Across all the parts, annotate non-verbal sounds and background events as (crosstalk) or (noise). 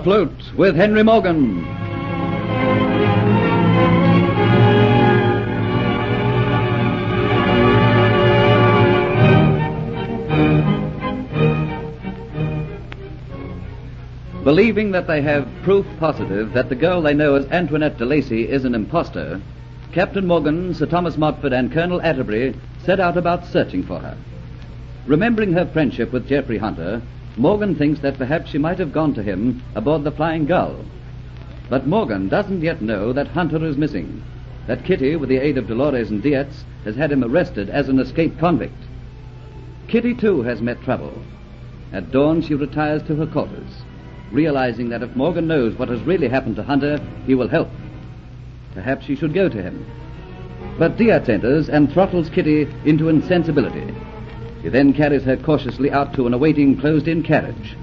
Afloat with Henry Morgan. Believing that they have proof positive that the girl they know as Antoinette de Lacy is an impostor, Captain Morgan, Sir Thomas Motford, and Colonel Atterbury set out about searching for her. Remembering her friendship with Geoffrey Hunter, Morgan thinks that perhaps she might have gone to him aboard the Flying Gull. But Morgan doesn't yet know that Hunter is missing, that Kitty, with the aid of Dolores and Dietz, has had him arrested as an escaped convict. Kitty, too, has met trouble. At dawn, she retires to her quarters, realizing that if Morgan knows what has really happened to Hunter, he will help. Perhaps she should go to him. But Dietz enters and throttles Kitty into insensibility. He then carries her cautiously out to an awaiting closed-in carriage.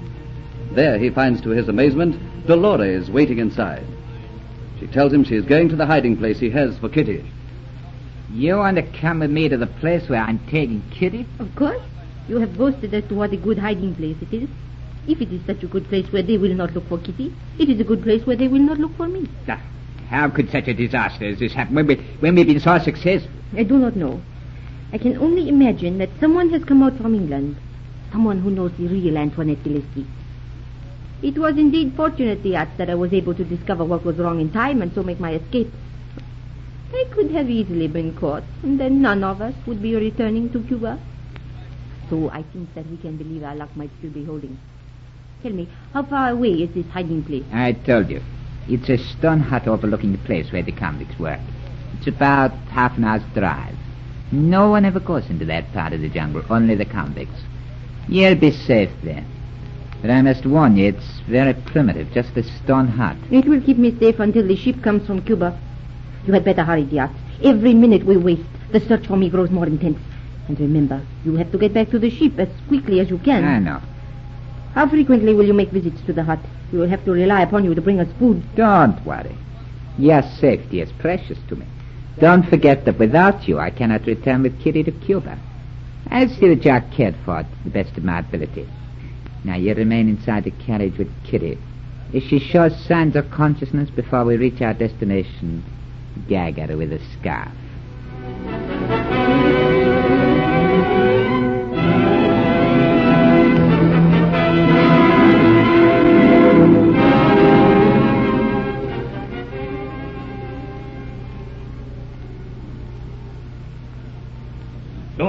There he finds to his amazement Dolores waiting inside. She tells him she is going to the hiding place he has for Kitty. You want to come with me to the place where I'm taking Kitty? Of course. You have boasted as to what a good hiding place it is. If it is such a good place where they will not look for Kitty, it is a good place where they will not look for me. Ah, How could such a disaster as this happen when, we, when we've been so successful? I do not know. I can only imagine that someone has come out from England. Someone who knows the real Antoinette Lacy. It was indeed fortunate, Diaz, that I was able to discover what was wrong in time and so make my escape. I could have easily been caught, and then none of us would be returning to Cuba. So I think that we can believe our luck might still be holding. Tell me, how far away is this hiding place? I told you. It's a stone hut overlooking the place where the convicts work. It's about half an hour's drive. No one ever goes into that part of the jungle, only the convicts. You'll be safe there. But I must warn you, it's very primitive, just a stone hut. It will keep me safe until the ship comes from Cuba. You had better hurry, Diaz. Every minute we waste, the search for me grows more intense. And remember, you have to get back to the ship as quickly as you can. I know. How frequently will you make visits to the hut? We will have to rely upon you to bring us food. Don't worry. Your safety is precious to me. Don't forget that without you, I cannot return with Kitty to Cuba. I'll see that you're cared for to the best of my ability. Now, you remain inside the carriage with Kitty. If she shows signs of consciousness before we reach our destination, gag at her with a scarf.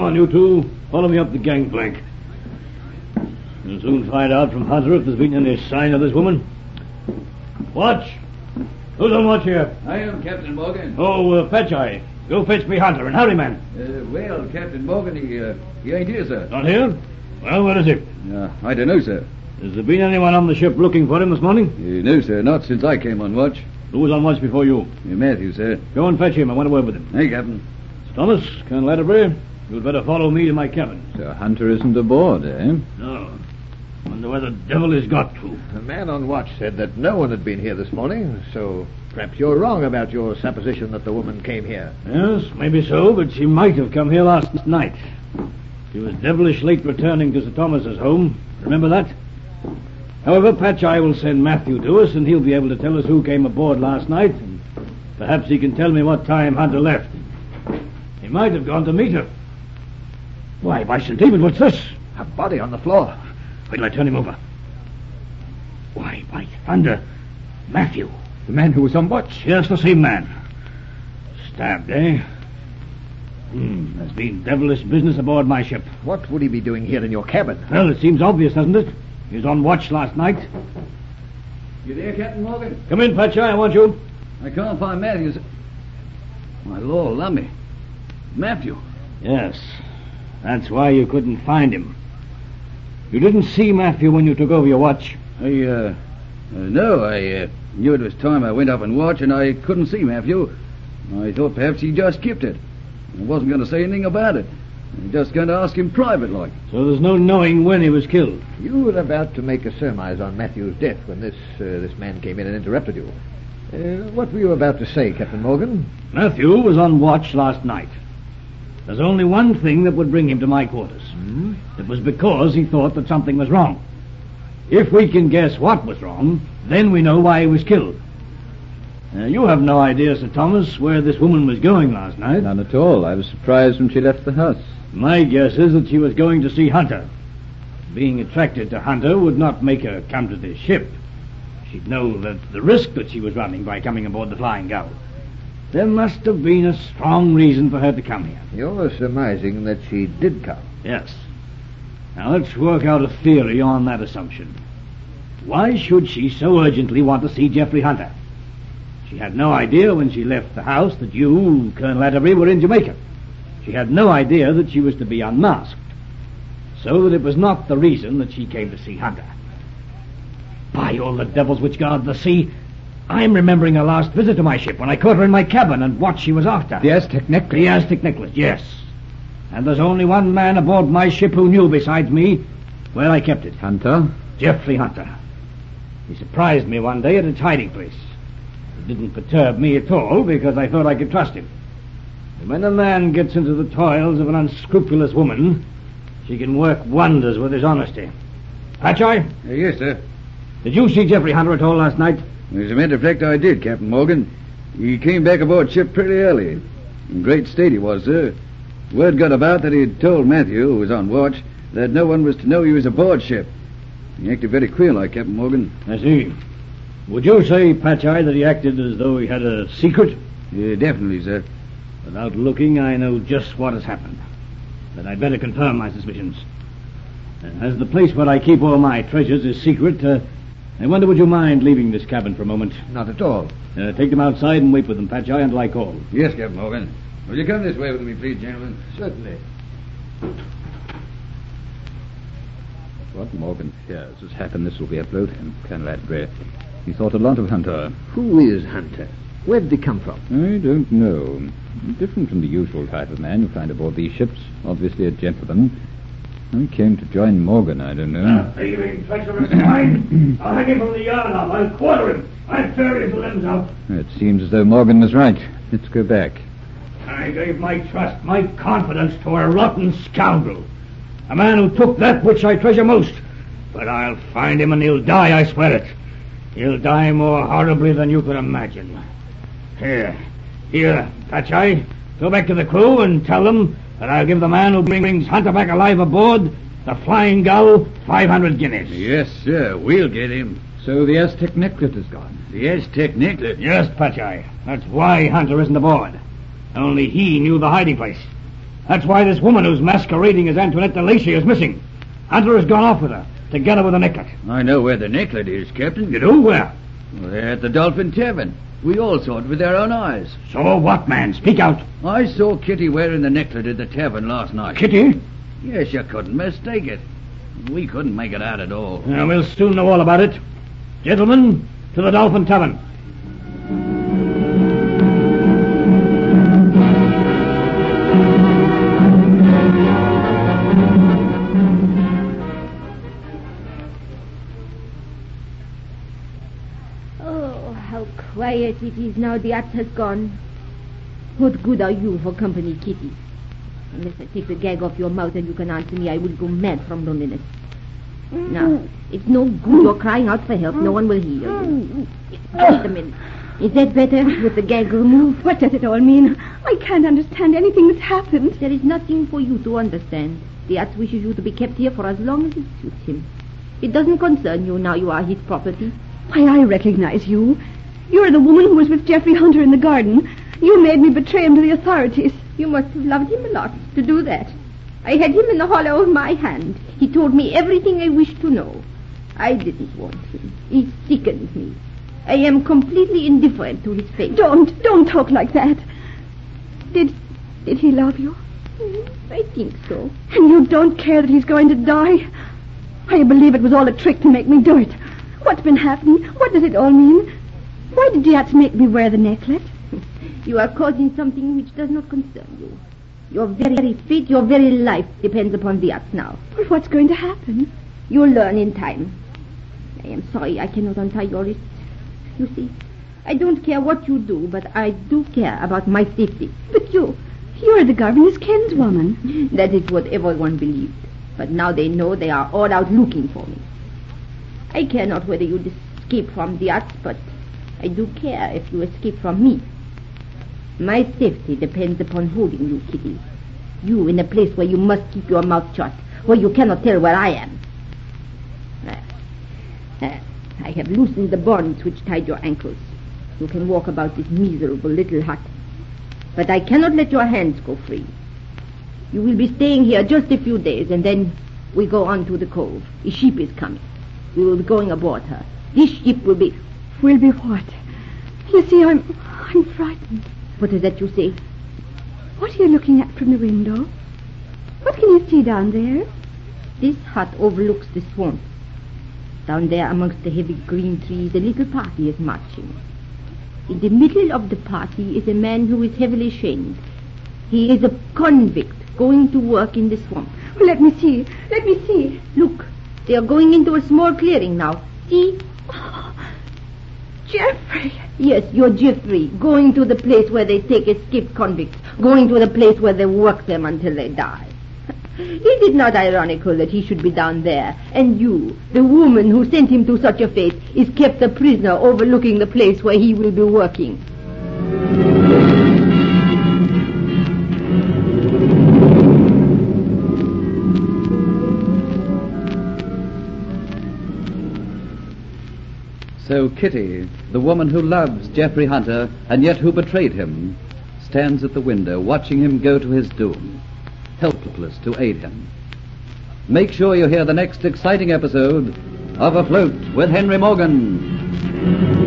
On, you two. Follow me up the gangplank. You'll soon find out from Hunter if there's been any sign of this woman. Watch. Who's on watch here? I am Captain Morgan. Oh, uh, Patcheye. Go fetch me Hunter and hurry, man. Uh, well, Captain Morgan, he, uh, he ain't here, sir. Not here? Well, where is he? Uh, I don't know, sir. Has there been anyone on the ship looking for him this morning? Uh, no, sir, not since I came on watch. Who was on watch before you? Uh, Matthew, sir. Go and fetch him. I want a word with him. Hey, Captain. Sir Thomas, Colonel Atterbury, you'd better follow me to my cabin. So Hunter isn't aboard, eh? No. Wonder where the devil he's got to. The man on watch said that no one had been here this morning, so perhaps you're wrong about your supposition that the woman came here. Yes, maybe so, but she might have come here last night. She was devilish late returning to Sir Thomas's home. Remember that? However, Patcheye will send Matthew to us, and he'll be able to tell us who came aboard last night, and perhaps he can tell me what time Hunter left. He might have gone to meet her. Why, by St. David, what's this? A body on the floor. Wait till I turn him over. Why, by thunder, Matthew. The man who was on watch. Yes, the same man. Stabbed, eh? Hmm, there's been devilish business aboard my ship. What would he be doing here in your cabin? Well, it seems obvious, doesn't it? He was on watch last night. You there, Captain Morgan? Come in, Patcheye, I want you. I can't find Matthew. sir. My Lord, lummy. Matthew. Yes, that's why you couldn't find him. You didn't see Matthew when you took over your watch. I, uh, uh no, I, uh, knew it was time I went up and watch, and I couldn't see Matthew. I thought perhaps he just skipped it. I wasn't going to say anything about it. I'm just going to ask him private like. So there's no knowing when he was killed. You were about to make a surmise on Matthew's death when this uh, this man came in and interrupted you. Uh, what were you about to say, Captain Morgan? Matthew was on watch last night. There's only one thing that would bring him to my quarters. It was because he thought that something was wrong. If we can guess what was wrong, Then we know why he was killed. Uh, you have no idea, Sir Thomas, where this woman was going last night. None at all. I was surprised when she left the house. My guess is that she was going to see Hunter. Being attracted to Hunter would not make her come to this ship. She'd know that the risk that she was running by coming aboard the Flying Gull. There must have been a strong reason for her to come here. You're surmising that she did come. Yes. Now let's work out a theory on that assumption. Why should she so urgently want to see Jeffrey Hunter? She had no idea when she left the house that you, Colonel Atterbury, were in Jamaica. She had no idea that she was to be unmasked. So that it was not the reason that she came to see Hunter. By all the devils which guard the sea, I'm remembering her last visit to my ship when I caught her in my cabin and what she was after. The Aztec necklace. The Aztec necklace, yes. And there's only one man aboard my ship who knew besides me where I kept it. Hunter? Jeffrey Hunter. He surprised me one day at its hiding place. It didn't perturb me at all because I thought I could trust him. And when a man gets into the toils of an unscrupulous woman, she can work wonders with his honesty. Patcheye, Uh, yes, sir. did you see Jeffrey Hunter at all last night? As a matter of fact, I did, Captain Morgan. He came back aboard ship pretty early. In great state he was, sir. Word got about that he'd told Matthew, who was on watch, that no one was to know he was aboard ship. He acted very queer like, Captain Morgan. I see. Would you say, Patcheye, that he acted as though he had a secret? Yeah, definitely, sir. Without looking, I know just what has happened. But I'd better confirm my suspicions. As the place where I keep all my treasures is secret, uh, I wonder would you mind leaving this cabin for a moment? Not at all. Uh, take them outside and wait with them, Patcheye, until I call. Yes, Captain Morgan. Will you come this way with me, please, gentlemen? Certainly. What Morgan fears has happened. This will be a blow to him, Colonel Atterbury. He thought a lot of Hunter. Who is Hunter? Where did he come from? I don't know. Different from the usual type of man you find aboard these ships. Obviously a gentleman. He came to join Morgan, I don't know. Ah, Thieving, treacherous swine! I'll hang him from the yardarm. I'll quarter him. I'll tear his limbs out. It seems as though Morgan was right. Let's go back. I gave my trust, my confidence to a rotten scoundrel. A man who took that which I treasure most. But I'll find him and he'll die, I swear it. He'll die more horribly than you could imagine. Here, here, Patcheye, go back to the crew and tell them that I'll give the man who brings Hunter back alive aboard the Flying Gull 500 guineas. Yes, sir. We'll get him. So the Aztec necklace is gone. The Aztec necklace. Yes, Patcheye. That's why Hunter isn't aboard. Only he knew the hiding place. That's why this woman who's masquerading as Antoinette de Lacy is missing. Hunter has gone off with her, together with the necklet. I know where the necklet is, Captain. You do? Where? Well, they're at the Dolphin Tavern. We all saw it with our own eyes. So what, man? Speak out. I saw Kitty wearing the necklet at the tavern last night. Kitty? Yes, you couldn't mistake it. We couldn't make it out at all. Uh, we'll soon know all about it. Gentlemen, to the Dolphin Tavern. Quiet it is now the axe has gone. What good are you for company, Kitty? Unless I take the gag off your mouth and you can answer me, I will go mad from loneliness. Now, it's no good you're crying out for help. No one will hear you. Just a minute. Is that better with the gag removed? What does it all mean? I can't understand anything that's happened. There is nothing for you to understand. The axe wishes you to be kept here for as long as it suits him. It doesn't concern you now you are his property. Why, I recognize you. You're the woman who was with Jeffrey Hunter in the garden. You made me betray him to the authorities. You must have loved him a lot to do that. I had him in the hollow of my hand. He told me everything I wished to know. I didn't want him. He sickens me. I am completely indifferent to his fate. Don't, don't talk like that. Did, did he love you? Mm, I think so. And you don't care that he's going to die? I believe it was all a trick to make me do it. What's been happening? What does it all mean? Why did Yats make me wear the necklace? You are causing something which does not concern you. Your very fate, your very life depends upon the axe now. But what's going to happen? You'll learn in time. I am sorry I cannot untie your wrist. You see, I don't care what you do, but I do care about my safety. But you, you're the governor's kinswoman. That is what everyone believed. But now they know they are all out looking for me. I care not whether you escape from the yacht, but I do care if you escape from me. My safety depends upon holding you, Kitty. You in a place where you must keep your mouth shut, where you cannot tell where I am. Ah, ah, I have loosened the bonds which tied your ankles. You can walk about this miserable little hut. But I cannot let your hands go free. You will be staying here just a few days, and then we go on to the cove. A ship is coming. We will be going aboard her. This ship will be... Will be what? You see, I'm, I'm frightened. What is that you see? What are you looking at from the window? What can you see down there? This hut overlooks the swamp. Down there amongst the heavy green trees, a little party is marching. In the middle of the party is a man who is heavily shamed. He is a convict going to work in the swamp. Oh, let me see. Let me see. Look, they are going into a small clearing now. See? Jeffrey. Yes, you're Jeffrey, going to the place where they take escaped convicts, going to the place where they work them until they die. (laughs) Is it not ironical that he should be down there, and you, the woman who sent him to such a fate, is kept a prisoner overlooking the place where he will be working? So Kitty, the woman who loves Jeffrey Hunter and yet who betrayed him, stands at the window watching him go to his doom, helpless to aid him. Make sure you hear the next exciting episode of Afloat with Henry Morgan.